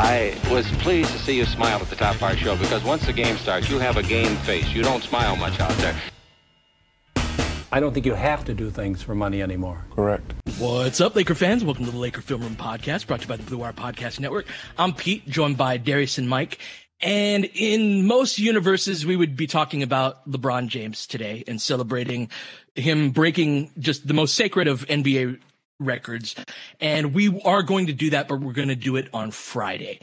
I was pleased to see you smile at the top of our show because once the game starts, you have a game face. You don't smile much out there. I don't think you have to do things for money anymore. Correct. What's up, Laker fans? Welcome to the Laker Film Room Podcast, brought to you by the Blue Wire Podcast Network. I'm Pete, joined by Darius and Mike. And in most universes, we would be talking about LeBron James today and celebrating him breaking just the most sacred of NBA records. And we are going to do that, but we're going to do it on Friday.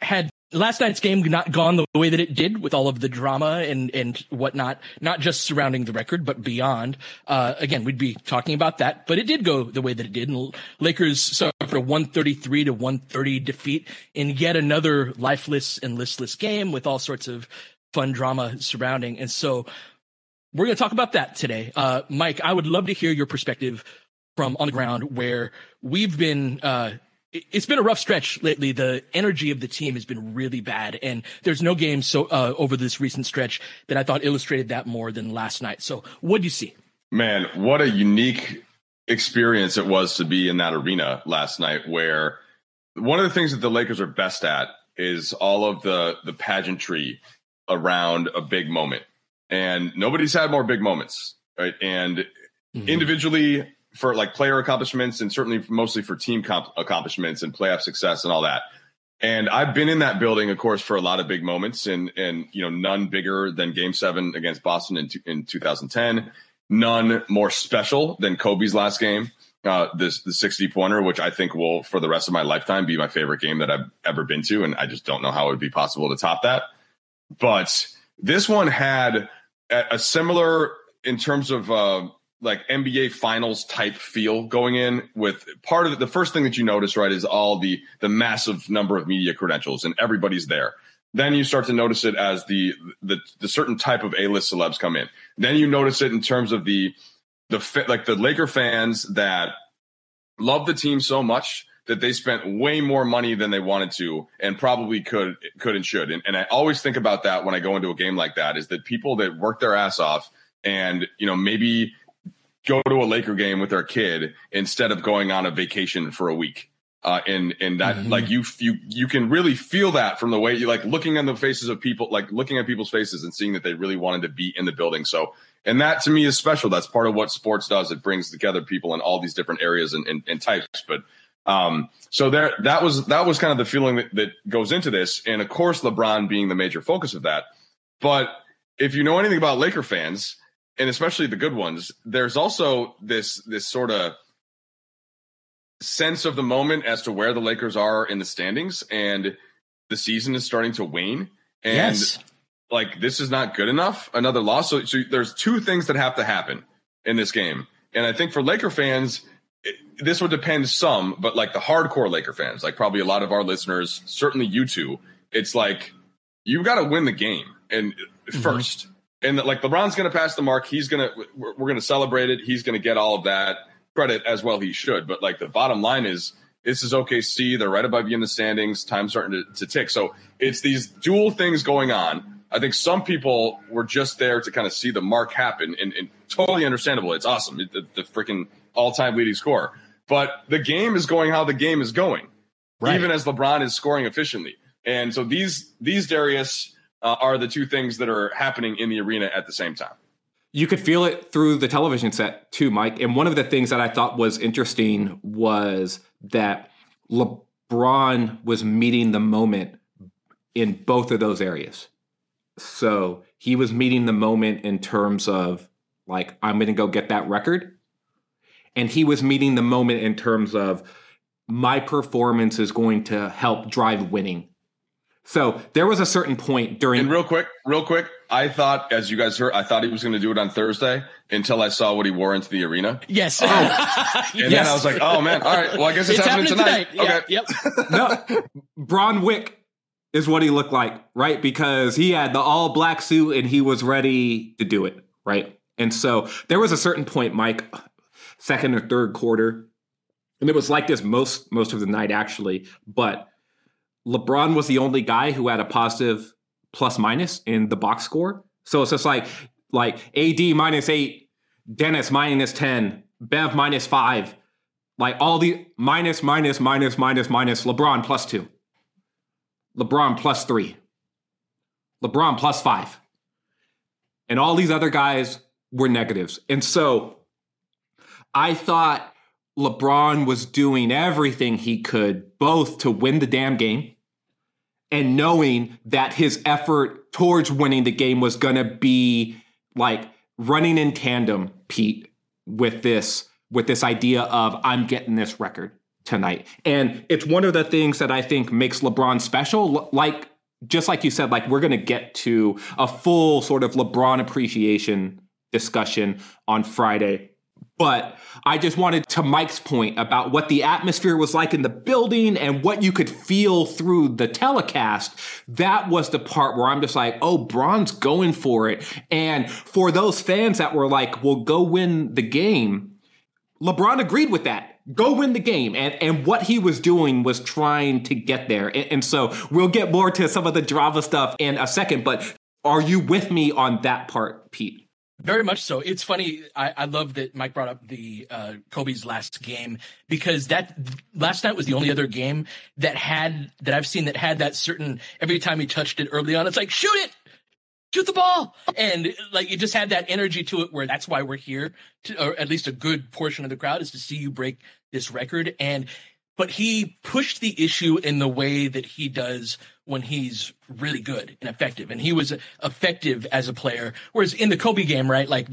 Had last night's game not gone the way that it did with all of the drama and, and whatnot, not just surrounding the record, but beyond, uh, again, we'd be talking about that, but it did go the way that it did. And Lakers suffered a 133 to 130 defeat in yet another lifeless and listless game with all sorts of fun drama surrounding. And so we're going to talk about that today. Uh, Mike, I would love to hear your perspective from on the ground where we've been, uh, it's been a rough stretch lately. The energy of the team has been really bad, and there's no game so uh, over this recent stretch that I thought illustrated that more than last night. So, what do you see? Man, what a unique experience it was to be in that arena last night. Where one of the things that the Lakers are best at is all of the the pageantry around a big moment, and nobody's had more big moments, right? And mm-hmm. individually, for like player accomplishments and certainly mostly for team comp- accomplishments and playoff success and all that. And I've been in that building, of course, for a lot of big moments, and and you know none bigger than Game Seven against Boston in in 2010. None more special than Kobe's last game, uh, this the 60 pointer, which I think will for the rest of my lifetime be my favorite game that I've ever been to, and I just don't know how it would be possible to top that. But this one had a, a similar in terms of uh, like NBA finals type feel going in with part of the, the first thing that you notice, right, is all the, the massive number of media credentials and everybody's there. Then you start to notice it as the, the, the certain type of A-list celebs come in. Then you notice it in terms of the, the, like the Laker fans that love the team so much that they spent way more money than they wanted to and probably could could and should. And, and I always think about that when I go into a game like that is that people that work their ass off and you know maybe go to a Laker game with their kid instead of going on a vacation for a week. Uh, and and that mm-hmm. like you you you can really feel that from the way you like looking on the faces of people like looking at people's faces and seeing that they really wanted to be in the building. So and that to me is special. That's part of what sports does. It brings together people in all these different areas and, and, and types. But um so there that was that was kind of the feeling that, that goes into this. And of course lebron being the major focus of that. But if you know anything about laker fans and especially the good ones, there's also this this sort of sense of the moment as to where the Lakers are in the standings, and the season is starting to wane. And yes. like this is not good enough. Another loss. So, so there's two things that have to happen in this game, and I think for Laker fans. It, this would depend some, but like the hardcore Laker fans, like probably a lot of our listeners, certainly you two, it's like you've got to win the game and 1st mm-hmm and like LeBron's going to pass the mark. He's going to we're, we're going to celebrate it. He's going to get all of that credit as well. He should. But like the bottom line is this is OKC. They're right above you in the standings. Time's starting to, to tick. So it's these dual things going on. I think some people were just there to kind of see the mark happen, and, and totally understandable. It's awesome, it, the, the freaking all-time leading score. But the game is going how the game is going, right. even as LeBron is scoring efficiently. And so these these Darius uh, are the two things that are happening in the arena at the same time. You could feel it through the television set too, Mike. And one of the things that I thought was interesting was that LeBron was meeting the moment in both of those areas. So he was meeting the moment in terms of like, I'm going to go get that record. And he was meeting the moment in terms of my performance is going to help drive winning. So there was a certain point during. And real quick, real quick, I thought, as you guys heard, I thought he was going to do it on Thursday until I saw what he wore into the arena. Yes. Oh. and yes. then I was like, oh man, all right. Well, I guess it's, it's happening, happening, tonight. tonight. Okay. Yep. no, Bron Wick is what he looked like, right? Because he had the all black suit and he was ready to do it, right? And so there was a certain point, Mike, second or third quarter, and it was like this most most of the night actually, but LeBron was the only guy who had a positive plus minus in the box score. So it's just like like AD minus eight, Dennis minus ten, Bev minus five, like all the minus minus minus minus minus LeBron plus two. LeBron plus three, LeBron plus five. And all these other guys were negatives. And so I thought LeBron was doing everything he could both to win the damn game and knowing that his effort towards winning the game was going to be like running in tandem, Pete, with this with this idea of I'm getting this record tonight. And it's one of the things that I think makes LeBron special. Like, just like you said, like we're going to get to a full sort of LeBron appreciation discussion on Friday. But I just wanted to Mike's point about what the atmosphere was like in the building and what you could feel through the telecast. That was the part where I'm just like, oh, Bron's going for it. And for those fans that were like, well, go win the game, LeBron agreed with that go win the game. And and what he was doing was trying to get there. And, and, so we'll get more to some of the drama stuff in a second. But are you with me on that part, Pete? Very much so. It's funny. I, I love that Mike brought up the uh, Kobe's last game because that last night was the only other game that had that I've seen that had that certain every time he touched it early on, it's like shoot it, shoot the ball. And like it just had that energy to it where that's why we're here, to, or at least a good portion of the crowd is to see you break this record. And, but he pushed the issue in the way that he does when he's really good and effective. And he was effective as a player. Whereas in the Kobe game, right? Like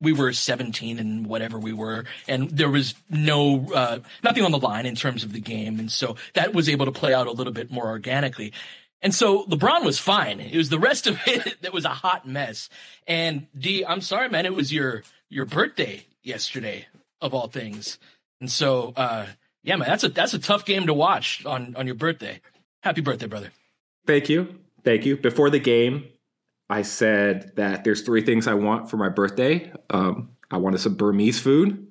we were 17 and whatever we were, and there was no uh, nothing on the line in terms of the game, and so that was able to play out a little bit more organically. And so LeBron was fine. It was the rest of it that was a hot mess. And D, I'm sorry, man. It was your your birthday yesterday, of all things. And so, uh, yeah, man, that's a that's a tough game to watch on on your birthday. Happy birthday, brother. Thank you, thank you. Before the game, I said that there's three things I want for my birthday. Um, I wanted some Burmese food.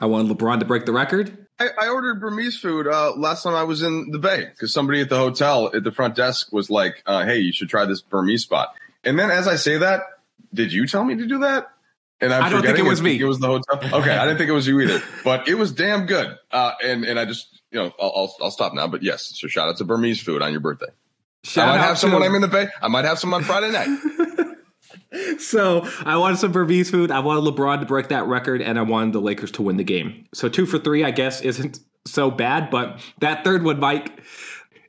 I wanted LeBron to break the record, I, I ordered Burmese food uh, last time I was in the Bay because somebody at the hotel at the front desk was like, uh, "Hey, you should try this Burmese spot." And then as I say that, did you tell me to do that? And I'm I do not think it was me. It was the hotel. Okay, I didn't think it was you either, but it was damn good. Uh, and and I just you know I'll, I'll, I'll stop now. But yes, so shout out to Burmese food on your birthday. Shout I might have some when I'm in the Bay. I might have some on Friday night. so I wanted some Burmese food. I wanted LeBron to break that record, and I wanted the Lakers to win the game. So two for three, I guess, isn't so bad. But that third one, Mike,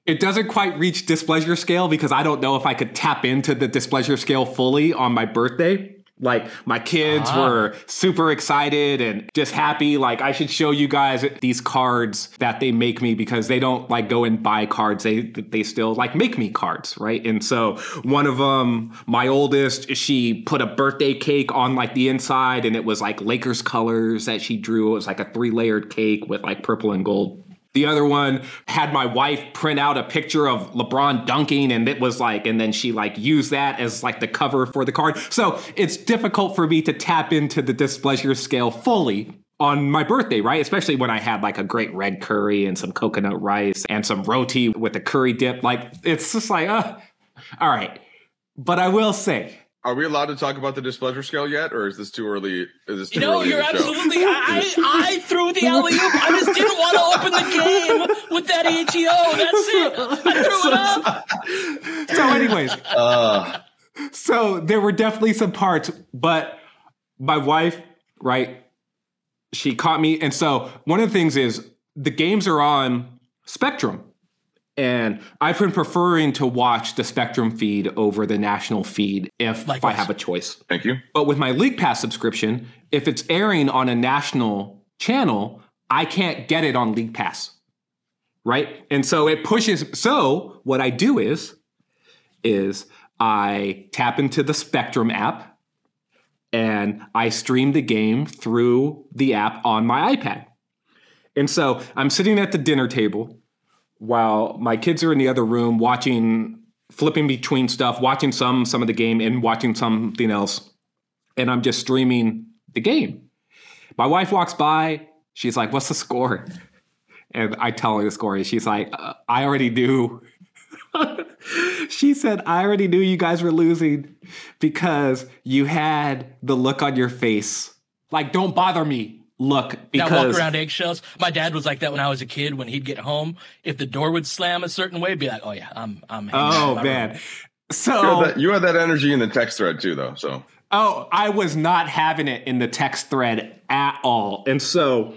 it doesn't quite reach displeasure scale because I don't know if I could tap into the displeasure scale fully on my birthday. Like my kids ah. were super excited and just happy. Like I should show you guys these cards that they make me because they don't like go and buy cards. They they still like make me cards, right? And so one of them, my oldest, she put a birthday cake on like the inside, and it was like Lakers colors that she drew. It was like a three layered cake with like purple and gold the other one had my wife print out a picture of LeBron dunking, and it was like, and then she like used that as like the cover for the card. So it's difficult for me to tap into the displeasure scale fully on my birthday, right? Especially when I had like a great red curry and some coconut rice and some roti with a curry dip. Like, it's just like, uh, all right. but I will say, Are we allowed to talk about the displeasure scale yet, or is this too early? Is this too You know, early? you're in the show? absolutely. I, I, I threw the alley oop. I just didn't want to open the game with that ATO. That's it. I threw it up. so anyways, Uh, so there were definitely some parts, but my wife, right, she caught me. And so one of the things is the games are on Spectrum. And I've been preferring to watch the Spectrum feed over the national feed if, if I have a choice. thank you. But with my League Pass subscription, if it's airing on a national channel, I can't get it on League Pass. Right? And so it pushes so what I do is is I tap into the Spectrum app and I stream the game through the app on my iPad. And so I'm sitting at the dinner table while my kids are in the other room watching flipping between stuff, watching some some of the game and watching something else and I'm just streaming the game. My wife walks by. She's like, "What's the score?" And I tell her the score, and she's like, uh, "I already knew." she said, "I already knew you guys were losing because you had the look on your face, like don't bother me." Look, That walk around eggshells. My dad was like that when I was a kid. When he'd get home, if the door would slam a certain way, be like, "Oh yeah, I'm, I'm." hanging out oh man, room." so You had, that, you had that energy in the text thread too, though. So Oh, I was not having it in the text thread at all. And so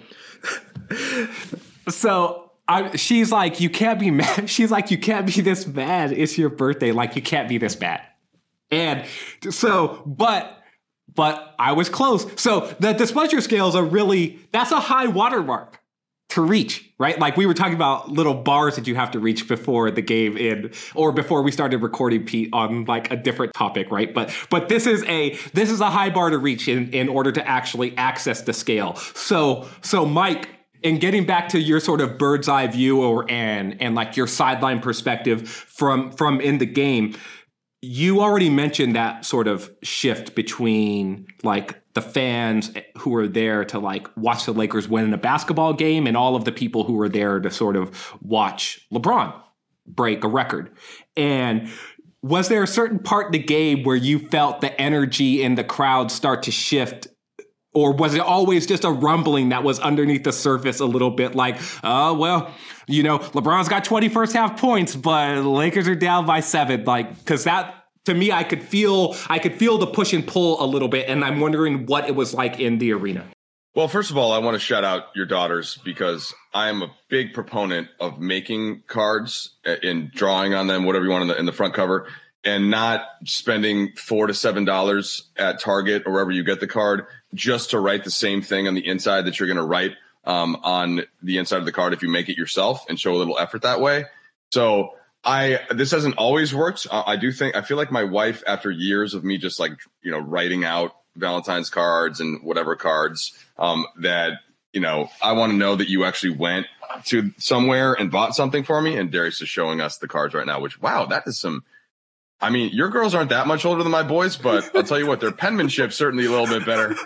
so I she's like, you can't be mad. She's like, you can't be this bad. It's your birthday. Like, you can't be this bad. And so, but but I was close. So the displeasure scales are really that's a high watermark to reach, right? Like we were talking about little bars that you have to reach before the game in or before we started recording Pete on like a different topic, right? But but this is a this is a high bar to reach in in order to actually access the scale. So so Mike and getting back to your sort of bird's eye view or and and like your sideline perspective from from in the game, you already mentioned that sort of shift between like the fans who were there to like watch the Lakers win in a basketball game and all of the people who were there to sort of watch LeBron break a record. And was there a certain part in the game where you felt the energy in the crowd start to shift or was it always just a rumbling that was underneath the surface a little bit like, oh, well, you know, LeBron's got 20 first half points, but Lakers are down by seven. Like, because that, to me, I could feel, I could feel the push and pull a little bit. And I'm wondering what it was like in the arena. Well, first of all, I want to shout out your daughters because I am a big proponent of making cards eh, and drawing on them, whatever you want in the, in the front cover, and not spending four to seven dollars at Target or wherever you get the card just to write the same thing on the inside that you're going to write um, on the inside of the card if you make it yourself and show a little effort that way. So I this hasn't always worked. I, I do think I feel like my wife, after years of me just like you know writing out Valentine's cards and whatever cards, um, that you know I want to know that you actually went to somewhere and bought something for me. And Darius is showing us the cards right now. Which wow, that is some. I mean, your girls aren't that much older than my boys, but I'll tell you what, their penmanship's certainly a little bit better.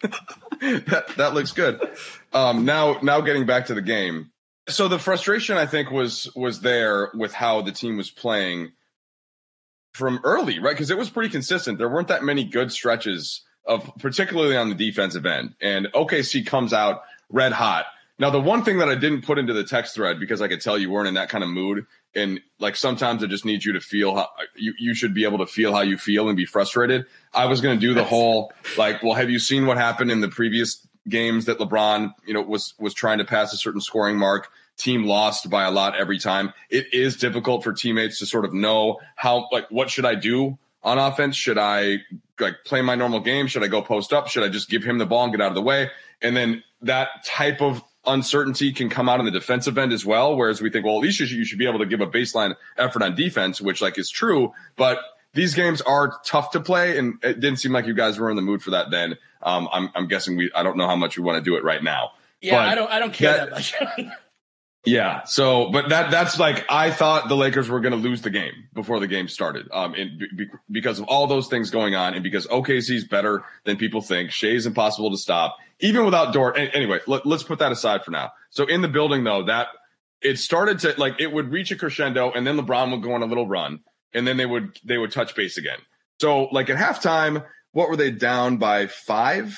that, that looks good. Um, now, now getting back to the game. So the frustration I think was was there with how the team was playing from early, right? Because it was pretty consistent. There weren't that many good stretches of, particularly on the defensive end. And OKC comes out red hot. Now, the one thing that I didn't put into the text thread because I could tell you weren't in that kind of mood, and like sometimes I just need you to feel how you, you should be able to feel how you feel and be frustrated. I was going to do the whole like, well, have you seen what happened in the previous games that LeBron, you know, was was trying to pass a certain scoring mark? Team lost by a lot every time. It is difficult for teammates to sort of know how like what should I do on offense? Should I like play my normal game? Should I go post up? Should I just give him the ball and get out of the way? And then that type of uncertainty can come out in the defensive end as well. Whereas we think, well, at least you should, you should be able to give a baseline effort on defense, which like is true. But these games are tough to play, and it didn't seem like you guys were in the mood for that then. Um, I'm, I'm guessing we. I don't know how much we want to do it right now. Yeah, But I don't. I don't care that- that, much. Yeah. So, but that that's like I thought the Lakers were going to lose the game before the game started. Um, and be, because of all those things going on, and because OKC's better than people think, Shai's impossible to stop, even without Dort. an- Anyway, let, let's put that aside for now. So in the building though, that it started to like it would reach a crescendo, and then LeBron would go on a little run, and then they would they would touch base again. So like at halftime, what were they down by five?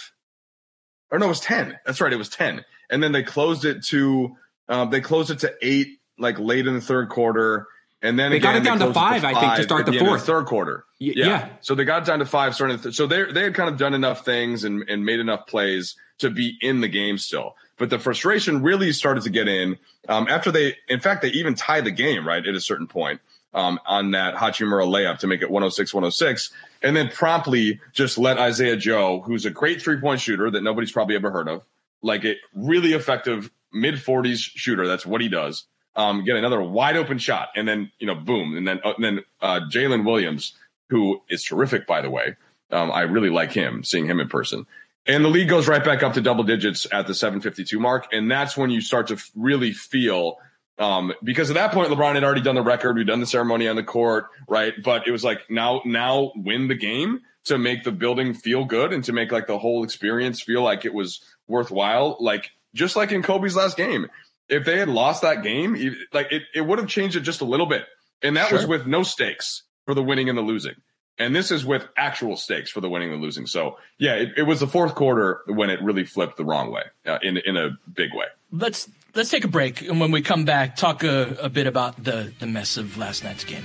Or no, it was ten. That's right, it was ten. And then they closed it to um, they closed it to eight like late in the third quarter. And then they again, got it down to five, to I think, to start the of fourth. third quarter. Y- yeah. yeah. So they got it down to five starting. Th- so they they had kind of done enough things and and made enough plays to be in the game still. But the frustration really started to get in um, after they. In fact, they even tied the game right at a certain point um, on that Hachimura layup to make it 106-106, and then promptly just let Isaiah Joe, who's a great three point shooter that nobody's probably ever heard of, like a really effective mid 40s shooter. That's what he does um, get another wide open shot, and then you know, boom, and then uh, and then uh, Jalen Williams, who is terrific, by the way. Um, I really like him, seeing him in person. And the lead goes right back up to double digits at the 752 mark, and that's when you start to really feel. Um, because at that point, LeBron had already done the record. We'd done the ceremony on the court, right? But it was like now, now win the game to make the building feel good and to make like the whole experience feel like it was worthwhile. Like just like in Kobe's last game, if they had lost that game, like it, it would have changed it just a little bit. And that was with no stakes for the winning and the losing. And this is with actual stakes for the winning and the losing. So yeah, it, it was the fourth quarter when it really flipped the wrong way uh, in in a big way. Let's let's take a break, and when we come back, talk a, a bit about the the mess of last night's game.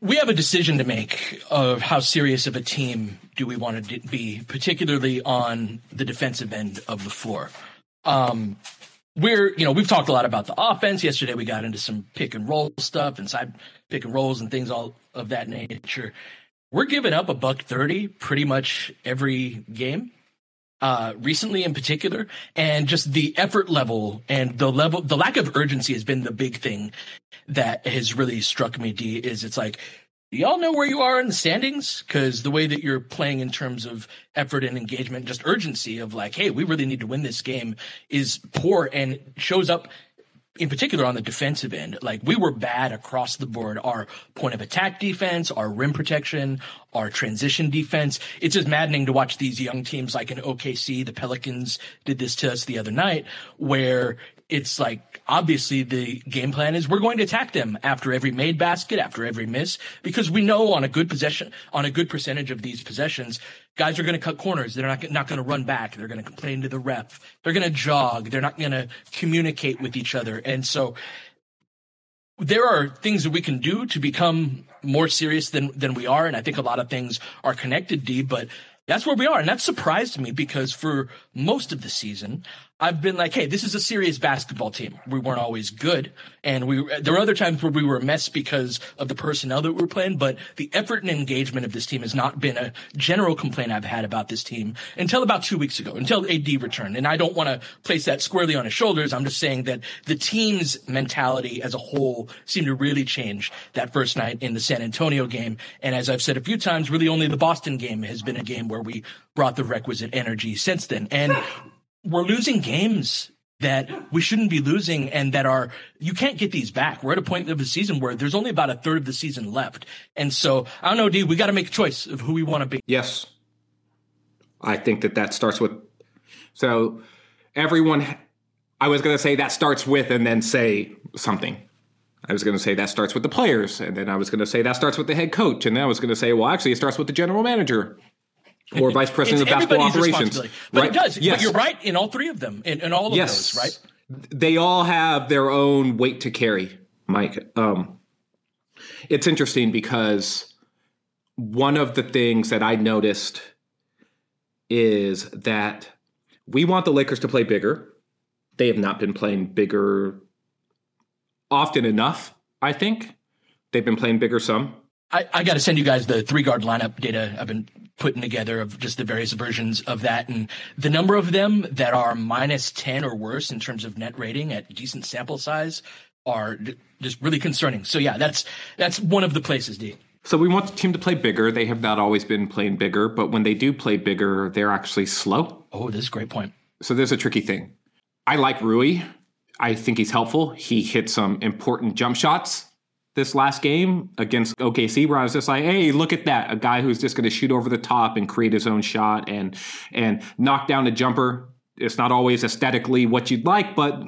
We have a decision to make of how serious of a team do we want to be, particularly on the defensive end of the floor. Um, we're, you know, we've talked a lot about the offense. Yesterday we got into some pick and roll stuff, and side pick and rolls and things all of that nature. We're giving up a buck 30 pretty much every game uh, recently in particular, and just the effort level and the level, the lack of urgency has been the big thing that has really struck me. D is it's like, y'all know where you are in the standings? Because the way that you're playing in terms of effort and engagement, just urgency of like, hey, we really need to win this game is poor and shows up in particular on the defensive end, like we were bad across the board. Our point of attack defense, our rim protection, our transition defense. It's just maddening to watch these young teams like in OKC, the Pelicans did this to us the other night, where it's like obviously the game plan is we're going to attack them after every made basket, after every miss, because we know on a good possession, on a good percentage of these possessions, guys are going to cut corners. They're not not going to run back. They're going to complain to the ref. They're going to jog. They're not going to communicate with each other. And so there are things that we can do to become more serious than than we are, and I think a lot of things are connected, D. But that's where we are. And that surprised me because for most of the season, I've been like, hey, this is a serious basketball team. We weren't always good. And we, there were other times where we were a mess because of the personnel that we were playing, but the effort and engagement of this team has not been a general complaint I've had about this team until about two weeks ago, until AD returned. And I don't want to place that squarely on his shoulders. I'm just saying that the team's mentality as a whole seemed to really change that first night in the San Antonio game. And as I've said a few times, really only the Boston game has been a game where we brought the requisite energy since then. And we're losing games that we shouldn't be losing and that are you can't get these back. We're at a point of the season where there's only about a third of the season left. And so I don't know, D, we got to make a choice of who we want to be. Yes. I think that that starts with so everyone I was going to say that starts with and then say something. I was going to say that starts with the players and then I was going to say that starts with the head coach and then I was going to say well actually it starts with the general manager or vice president of basketball operations. But right? it does. Yes. But you're right in all three of them, in, in all of yes. those, right? They all have their own weight to carry, Mike. Um, it's interesting because one of the things that I noticed is that we want the Lakers to play bigger. They have not been playing bigger often enough, I think. They've been playing bigger some. I, I got to send you guys the three guard lineup data I've been putting together of just the various versions of that. And the number of them that are minus 10 or worse in terms of net rating at decent sample size are just really concerning. So yeah, that's, that's one of the places, D. So we want the team to play bigger. They have not always been playing bigger, but when they do play bigger, they're actually slow. Oh, this is a great point. So there's a tricky thing. I like Rui. I think he's helpful. He hit some important jump shots this last game against OKC where I was just like, hey, look at that. A guy who's just going to shoot over the top and create his own shot and and knock down a jumper. It's not always aesthetically what you'd like, but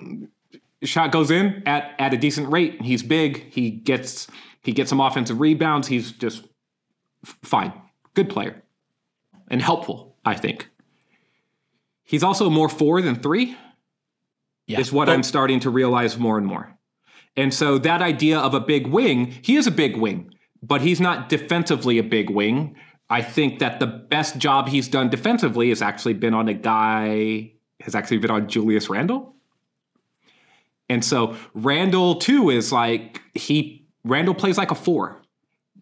shot goes in at, at a decent rate. He's big. He gets he gets some offensive rebounds. He's just fine. Good player. And helpful, I think. He's also more four than three. Yeah. Is what but, I'm starting to realize more and more. And so that idea of a big wing, he is a big wing, but he's not defensively a big wing. I think that the best job he's done defensively has actually been on a guy, has actually been on Julius Randle. And so Randle too is like he Randle plays like a four.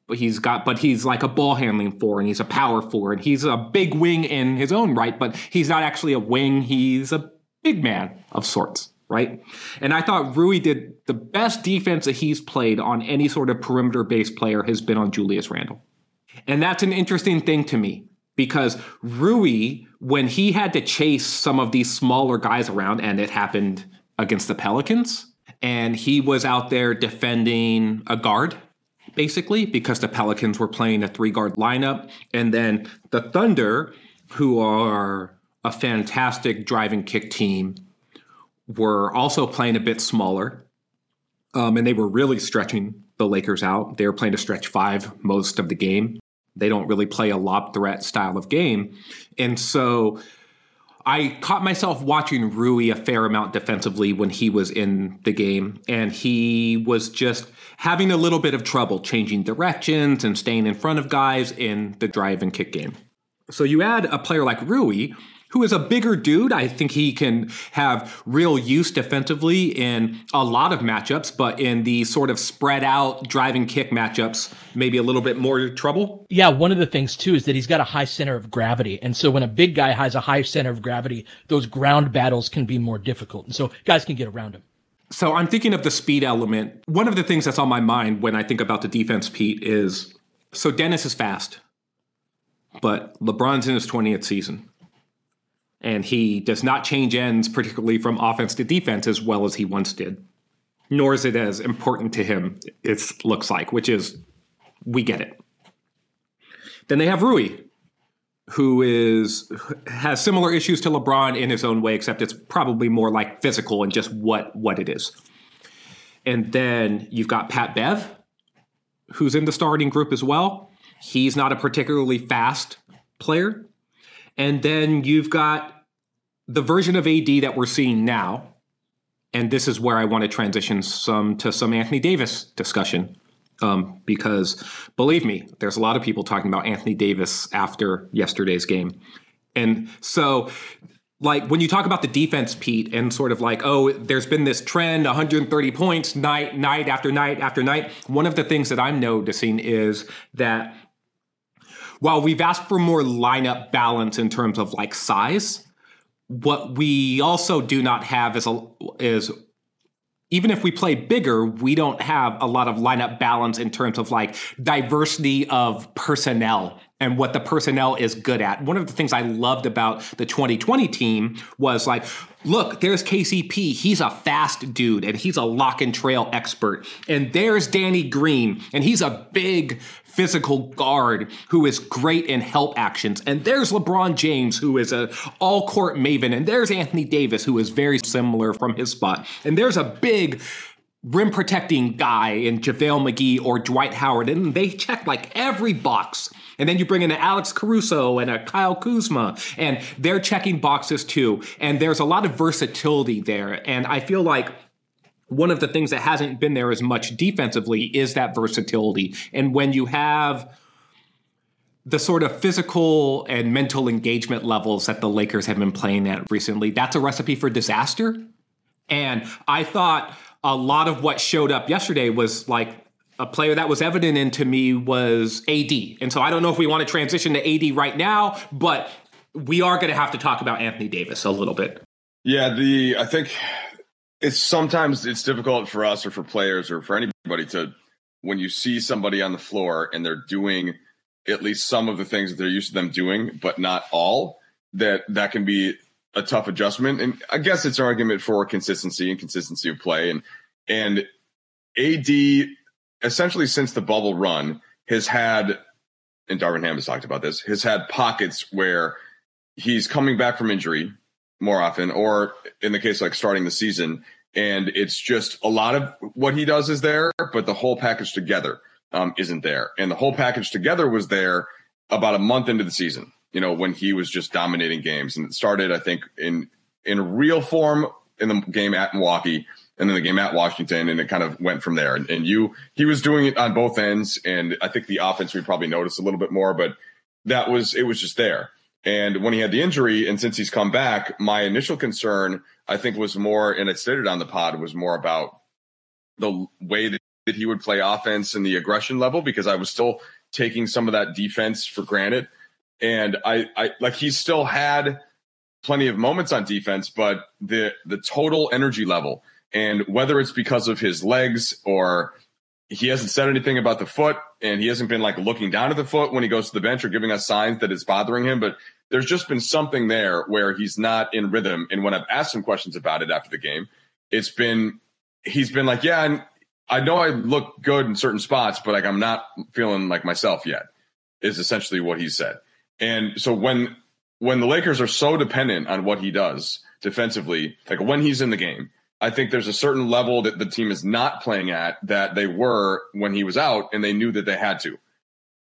But he's got but he's like a ball handling four and he's a power four and he's a big wing in his own right, but he's not actually a wing, he's a big man of sorts right? And I thought Rui did the best defense that he's played on any sort of perimeter based player has been on Julius Randle. And that's an interesting thing to me because Rui, when he had to chase some of these smaller guys around, and it happened against the Pelicans, and he was out there defending a guard. Basically, because the Pelicans were playing a three guard lineup. And then the Thunder, who are a fantastic driving kick team, were also playing a bit smaller, um, and they were really stretching the Lakers out. They were playing a stretch five most of the game. They don't really play a lob threat style of game, and so I caught myself watching Rui a fair amount defensively when he was in the game, and he was just having a little bit of trouble changing directions and staying in front of guys in the drive and kick game. So you add a player like Rui, who is a bigger dude. I think he can have real use defensively in a lot of matchups, but in the sort of spread out driving kick matchups, maybe a little bit more trouble. Yeah, one of the things too is that he's got a high center of gravity. And so when a big guy has a high center of gravity, those ground battles can be more difficult. And so guys can get around him. So I'm thinking of the speed element. One of the things that's on my mind when I think about the defense, Pete, is so Dennis is fast, but LeBron's in his 20th season and he does not change ends, particularly from offense to defense, as well as he once did. Nor is it as important to him, it looks like, which is we get it. Then they have Rui, who is has similar issues to LeBron in his own way, except it's probably more like physical and just what what it is. And then you've got Pat Bev, who's in the starting group as well. He's not a particularly fast player. And then you've got the version of AD that we're seeing now. And this is where I want to transition some to some Anthony Davis discussion. Um, because believe me, there's a lot of people talking about Anthony Davis after yesterday's game. And so like when you talk about the defense, Pete, and sort of like, oh, there's been this trend, 130 points night, night after night after night. One of the things that I'm noticing is that while we've asked for more lineup balance in terms of like size, what we also do not have is a, is even if we play bigger, we don't have a lot of lineup balance in terms of like diversity of personnel and what the personnel is good at. One of the things I loved about the 2020 team was like, look, there's KCP. He's a fast dude and he's a lock and trail expert. And there's Danny Green and he's a big physical guard who is great in help actions. And there's LeBron James, who is a all court maven. And there's Anthony Davis, who is very similar from his spot. And there's a big rim protecting guy in JaVale McGee or Dwight Howard. And they check like every box. And then you bring in an Alex Caruso and a Kyle Kuzma, and they're checking boxes too. And there's a lot of versatility there. And I feel like one of the things that hasn't been there as much defensively is that versatility. And when you have the sort of physical and mental engagement levels that the Lakers have been playing at recently, that's a recipe for disaster. And I thought a lot of what showed up yesterday was like a player that was evident in to me was AD. And so I don't know if we want to transition to AD right now, but we are going to have to talk about Anthony Davis a little bit. Yeah, the I think it's sometimes it's difficult for us or for players or for anybody to when you see somebody on the floor and they're doing at least some of the things that they're used to them doing, but not all, that that can be a tough adjustment. And I guess it's an argument for consistency and consistency of play. And and AD essentially since the bubble run has had, and Darvin Ham has talked about this, has had pockets where he's coming back from injury more often, or in the case like starting the season, and it's just a lot of what he does is there, but the whole package together um, isn't there. And the whole package together was there about a month into the season, you know, when he was just dominating games. And it started, I think, in in real form in the game at Milwaukee and then the game at Washington, and it kind of went from there. And, and, you, he was doing it on both ends, and I think the offense we probably noticed a little bit more, but that was it was just there. And when he had the injury, and since he's come back, my initial concern, I think, was more, and it stated on the pod, was more about the way that, that he would play offense and the aggression level, because I was still taking some of that defense for granted. And I, I like he still had plenty of moments on defense, but the the total energy level and whether it's because of his legs or he hasn't said anything about the foot and he hasn't been like looking down at the foot when he goes to the bench or giving us signs that it's bothering him. But there's just been something there where he's not in rhythm. And when I've asked him questions about it after the game, it's been, he's been like, yeah, and I know I look good in certain spots, but like I'm not feeling like myself yet, is essentially what he said. And so when, when the Lakers are so dependent on what he does defensively, like when he's in the game, I think there's a certain level that the team is not playing at that they were when he was out, and they knew that they had to.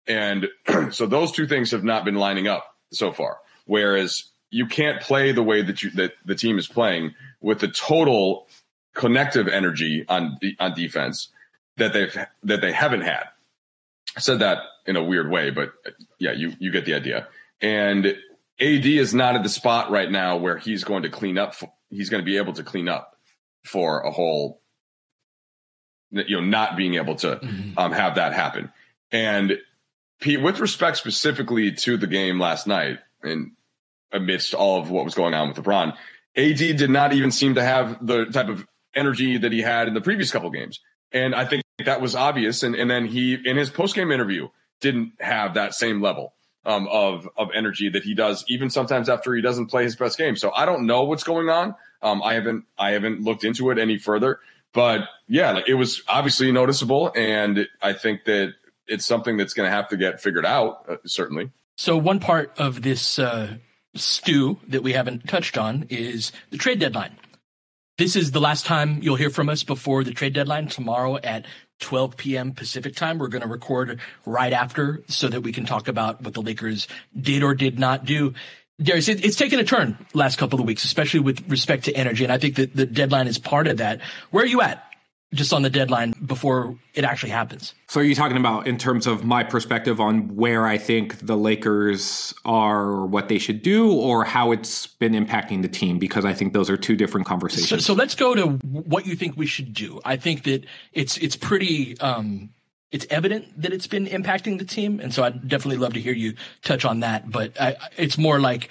And so those two things have not been lining up so far. Whereas you can't play the way that you that the team is playing with the total connective energy on on defense that they've that they haven't had. I said that in a weird way, but yeah, you you get the idea. And AD is not at the spot right now where he's going to clean up. He's going to be able to clean up for a whole you know not being able to mm-hmm. um, have that happen and Pete, with respect specifically to the game last night and amidst all of what was going on with LeBron, AD did not even seem to have the type of energy that he had in the previous couple games. And I think that was obvious. And, and then he, in his post game interview, didn't have that same level um, of, of energy that he does, even sometimes after he doesn't play his best game. So I don't know what's going on. Um, I haven't I haven't looked into it any further, but yeah, like it was obviously noticeable, and I think that it's something that's going to have to get figured out. Uh, certainly. So one part of this uh, stew that we haven't touched on is the trade deadline. This is the last time you'll hear from us before the trade deadline tomorrow at 12 p.m. Pacific time. We're going to record right after so that we can talk about what the Lakers did or did not do. Darius, it, it's taken a turn last couple of weeks, especially with respect to energy. And I think that the deadline is part of that. Where are you at just on the deadline before it actually happens. So are you talking about in terms of my perspective on where I think the Lakers are or what they should do or how it's been impacting the team because I think those are two different conversations. So, so let's go to what you think we should do. I think that it's it's pretty um, it's evident that it's been impacting the team and so I'd definitely love to hear you touch on that, but I, it's more like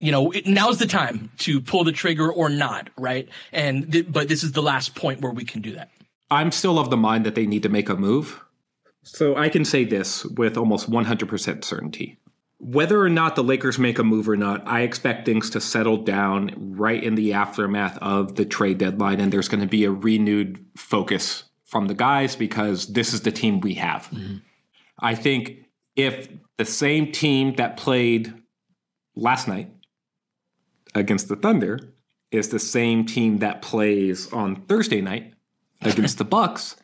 you know, it, now's the time to pull the trigger or not, right? And th- but this is the last point where we can do that. I'm still of the mind that they need to make a move. So I can say this with almost 100% certainty. Whether or not the Lakers make a move or not, I expect things to settle down right in the aftermath of the trade deadline, and there's going to be a renewed focus from the guys because this is the team we have. Mm-hmm. I think if the same team that played last night against the Thunder is the same team that plays on Thursday night against the Bucks,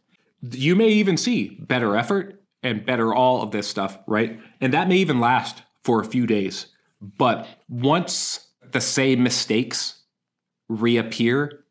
you may even see better effort and better all of this stuff, right? And that may even last for a few days. But once the same mistakes reappear,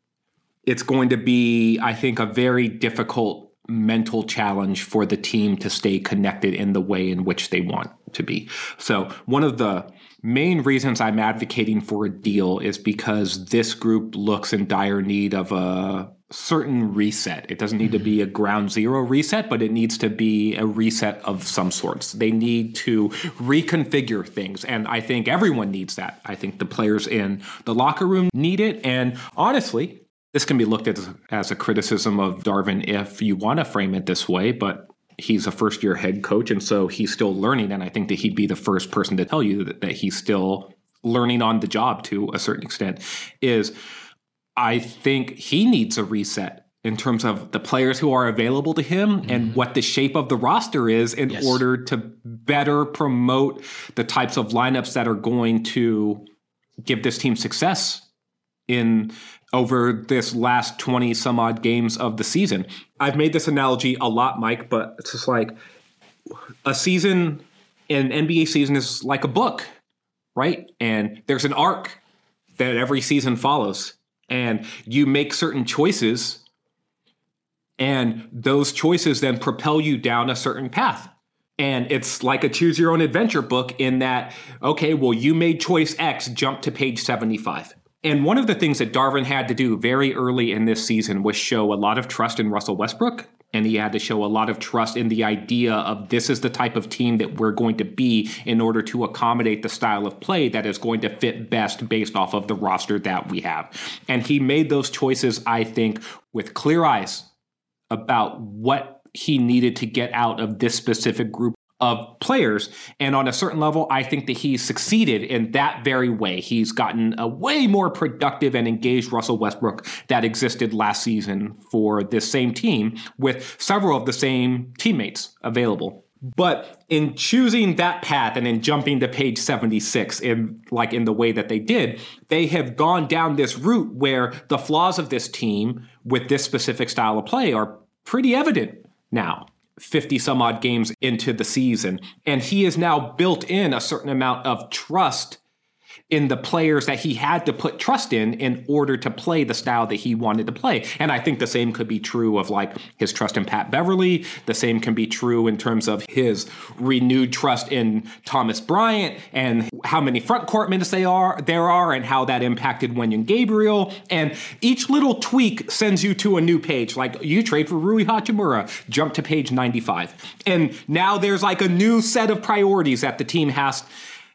it's going to be, I think, a very difficult mental challenge for the team to stay connected in the way in which they want to be. So, one of the main reasons I'm advocating for a deal is because this group looks in dire need of a certain reset. It doesn't need to be a ground zero reset, but it needs to be a reset of some sorts. They need to reconfigure things. And I think everyone needs that. I think the players in the locker room need it. And honestly, this can be looked at as, a criticism of Darvin if you want to frame it this way, but he's a first year head coach and so he's still learning and i think that he'd be the first person to tell you that, that he's still learning on the job to a certain extent is i think he needs a reset in terms of the players who are available to him mm-hmm. and what the shape of the roster is in yes. order to better promote the types of lineups that are going to give this team success in over this last 20 some odd games of the season. I've made this analogy a lot, Mike, but it's just like a season, an NBA season is like a book, right? And there's an arc that every season follows. And you make certain choices, and those choices then propel you down a certain path. And it's like a choose your own adventure book in that, okay, well, you made choice X, jump to page 75 and one of the things that Darvin had to do very early in this season was show a lot of trust in Russell Westbrook. And he had to show a lot of trust in the idea of this is the type of team that we're going to be in order to accommodate the style of play that is going to fit best based off of the roster that we have. And he made those choices, I think, with clear eyes about what he needed to get out of this specific group of players. And on a certain level, I think that he's succeeded in that very way. He's gotten a way more productive and engaged Russell Westbrook that existed last season for this same team with several of the same teammates available. But in choosing that path and in jumping to page 76 in like in the way that they did, they have gone down this route where the flaws of this team with this specific style of play are pretty evident now. 50 some odd games into the season. And he has now built in a certain amount of trust in the players that he had to put trust in in order to play the style that he wanted to play. And I think the same could be true of like his trust in Pat Beverley. The same can be true in terms of his renewed trust in Thomas Bryant and how many front court minutes they are there are and how that impacted Wenyen Gabriel. And each little tweak sends you to a new page. Like you trade for Rui Hachimura, jump to page 95. And now there's like a new set of priorities that the team has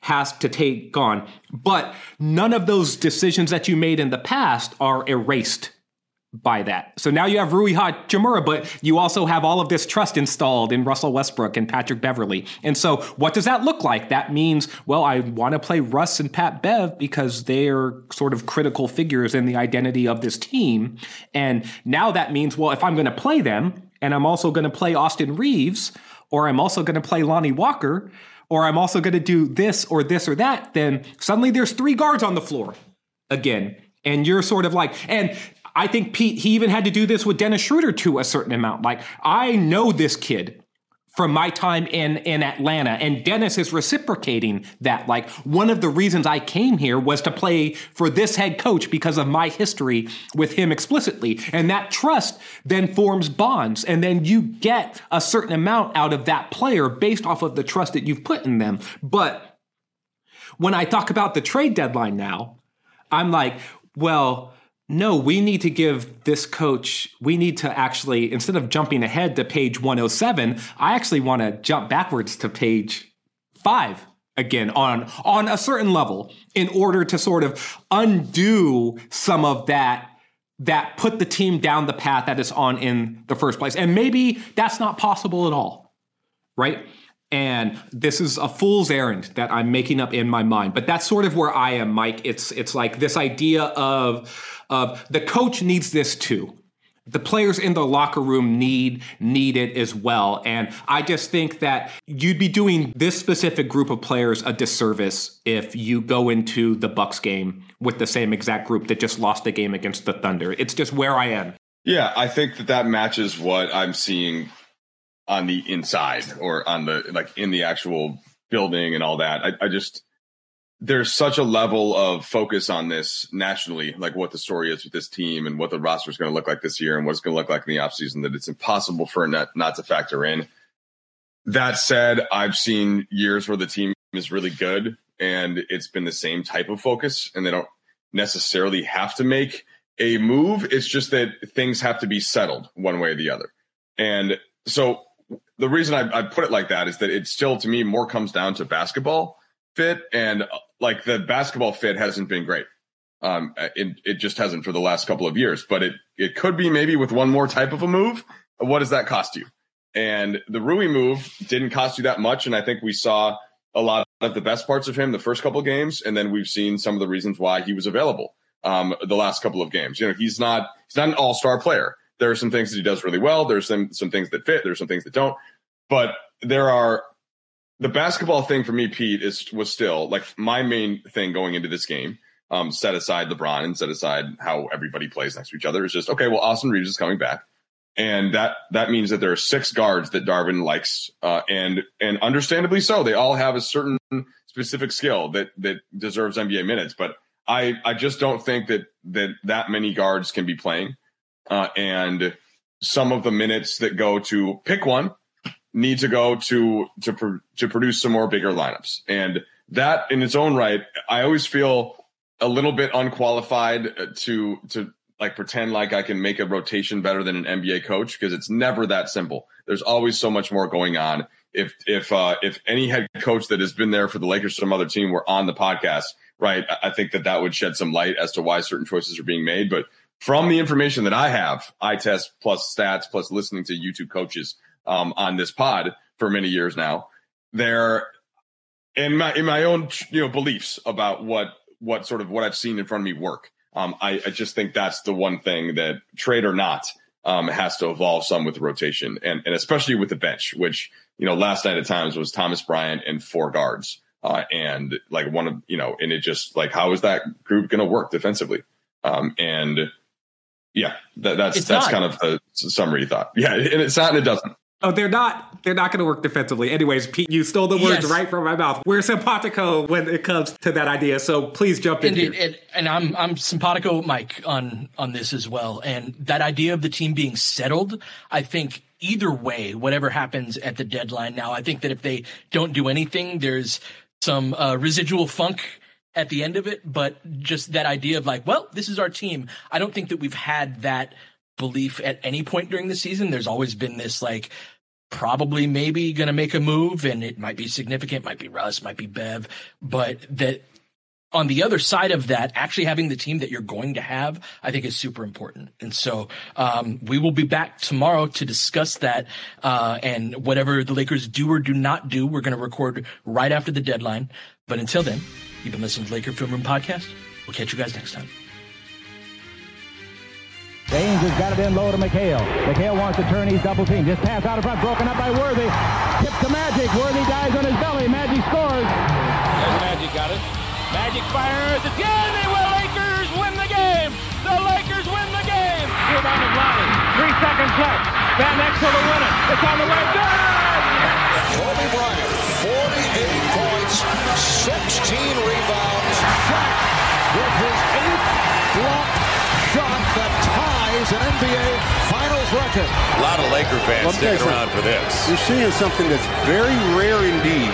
has to take on. But none of those decisions that you made in the past are erased by that. So now you have Rui Hachimura, but you also have all of this trust installed in Russell Westbrook and Patrick Beverley. And so what does that look like? That means, well, I want to play Russ and Pat Bev because they're sort of critical figures in the identity of this team. And now that means, well, if I'm going to play them, and I'm also going to play Austin Reaves or I'm also going to play Lonnie Walker, or I'm also going to do this or this or that, then suddenly there's three guards on the floor again. And you're sort of like, and I think Pete, he even had to do this with Dennis Schroeder to a certain amount. Like, I know this kid from my time in in Atlanta. And Dennis is reciprocating that. Like one of the reasons I came here was to play for this head coach because of my history with him explicitly. And that trust then forms bonds. And then you get a certain amount out of that player based off of the trust that you've put in them. But when I talk about the trade deadline now I'm like well no, we need to give this coach, we need to actually, instead of jumping ahead to page 107, I actually want to jump backwards to page five again on on a certain level in order to sort of undo some of that that put the team down the path that is on in the first place. And maybe that's not possible at all. Right? And this is a fool's errand that I'm making up in my mind. But that's sort of where I am, Mike. It's it's like this idea of of the coach needs this too. The players in the locker room need need it as well. And I just think that you'd be doing this specific group of players a disservice if you go into the Bucks game with the same exact group that just lost the game against the Thunder. It's just where I am. Yeah, I think that that matches what I'm seeing on the inside or on the like in the actual building and all that. I, I just there's such a level of focus on this nationally, like what the story is with this team and what the roster is going to look like this year and what it's going to look like in the offseason, that it's impossible for not, not to factor in. That said, I've seen years where the team is really good and it's been the same type of focus and they don't necessarily have to make a move. It's just that things have to be settled one way or the other. And so the reason I, I put it like that is that it still, to me, more comes down to basketball fit and like the basketball fit hasn't been great. Um, it, it just hasn't for the last couple of years, but it, it could be maybe with one more type of a move. What does that cost you? And the Rui move didn't cost you that much. And I think we saw a lot of the best parts of him the first couple of games. And then we've seen some of the reasons why he was available, um, the last couple of games. You know, he's not, he's not an all star player. There are some things that he does really well. There's some, some things that fit. There's some things that don't, but there are the basketball thing for me, Pete, is was still like my main thing going into this game. Um, set aside LeBron and set aside how everybody plays next to each other. Is just okay. Well, Austin Reaves is coming back, and that that means that there are six guards that Darvin likes, uh, and and understandably so. They all have a certain specific skill that that deserves NBA minutes, but I I just don't think that that that many guards can be playing, uh, and some of the minutes that go to pick one need to go to to to produce some more bigger lineups, and that in its own right, I always feel a little bit unqualified to to like pretend like I can make a rotation better than an NBA coach because it's never that simple. There's always so much more going on. If if uh, if any head coach that has been there for the Lakers or some other team were on the podcast, right, I think that that would shed some light as to why certain choices are being made. But from the information that I have, eye test plus stats plus listening to YouTube coaches, um, on this pod for many years now. There, in my in my own you know beliefs about what what sort of what I've seen in front of me work. Um, I, I just think that's the one thing that trade or not um, has to evolve some with rotation and and especially with the bench, which you know last night at times was Thomas Bryant and four guards. Uh, and like one of you know, and it just like how is that group going to work defensively? Um, and yeah, that, that's it's that's not. kind of a summary thought. Yeah, and it's not, and it doesn't. Oh, they're not. They're not going to work defensively. Anyways, Pete, you stole the words yes. right from my mouth. We're simpatico when it comes to that idea. So please jump in. Indeed, and, and I'm I'm simpatico, Mike, on on this as well. And that idea of the team being settled, I think either way, whatever happens at the deadline. Now, I think that if they don't do anything, there's some uh, residual funk at the end of it. But just that idea of like, well, this is our team. I don't think that we've had that belief at any point during the season. There's always been this like probably maybe going to make a move and it might be significant, might be Russ, might be Bev, but that on the other side of that, actually having the team that you're going to have, I think is super important. And so, um, we will be back tomorrow to discuss that. Uh, and whatever the Lakers do or do not do, we're going to record right after the deadline. But until then, you've been listening to Laker Film Room Podcast. We'll catch you guys next time. James has got it in low to McHale. McHale wants to turn. He's double team. Just pass out of front. Broken up by Worthy. Tip to Magic. Worthy dies on his belly. Magic scores. Magic fires again. They will. Lakers win the game. The Lakers win the game. Rebound of Lonnie. Three seconds left. Van Exel to win it. It's on the way. Good. Kobe Bryant, 48 points, 16 rebounds. Shaq with his eighth block shot that ties an NBA Finals record. A lot of Laker fans sticking around for this. You're seeing something that's very rare indeed.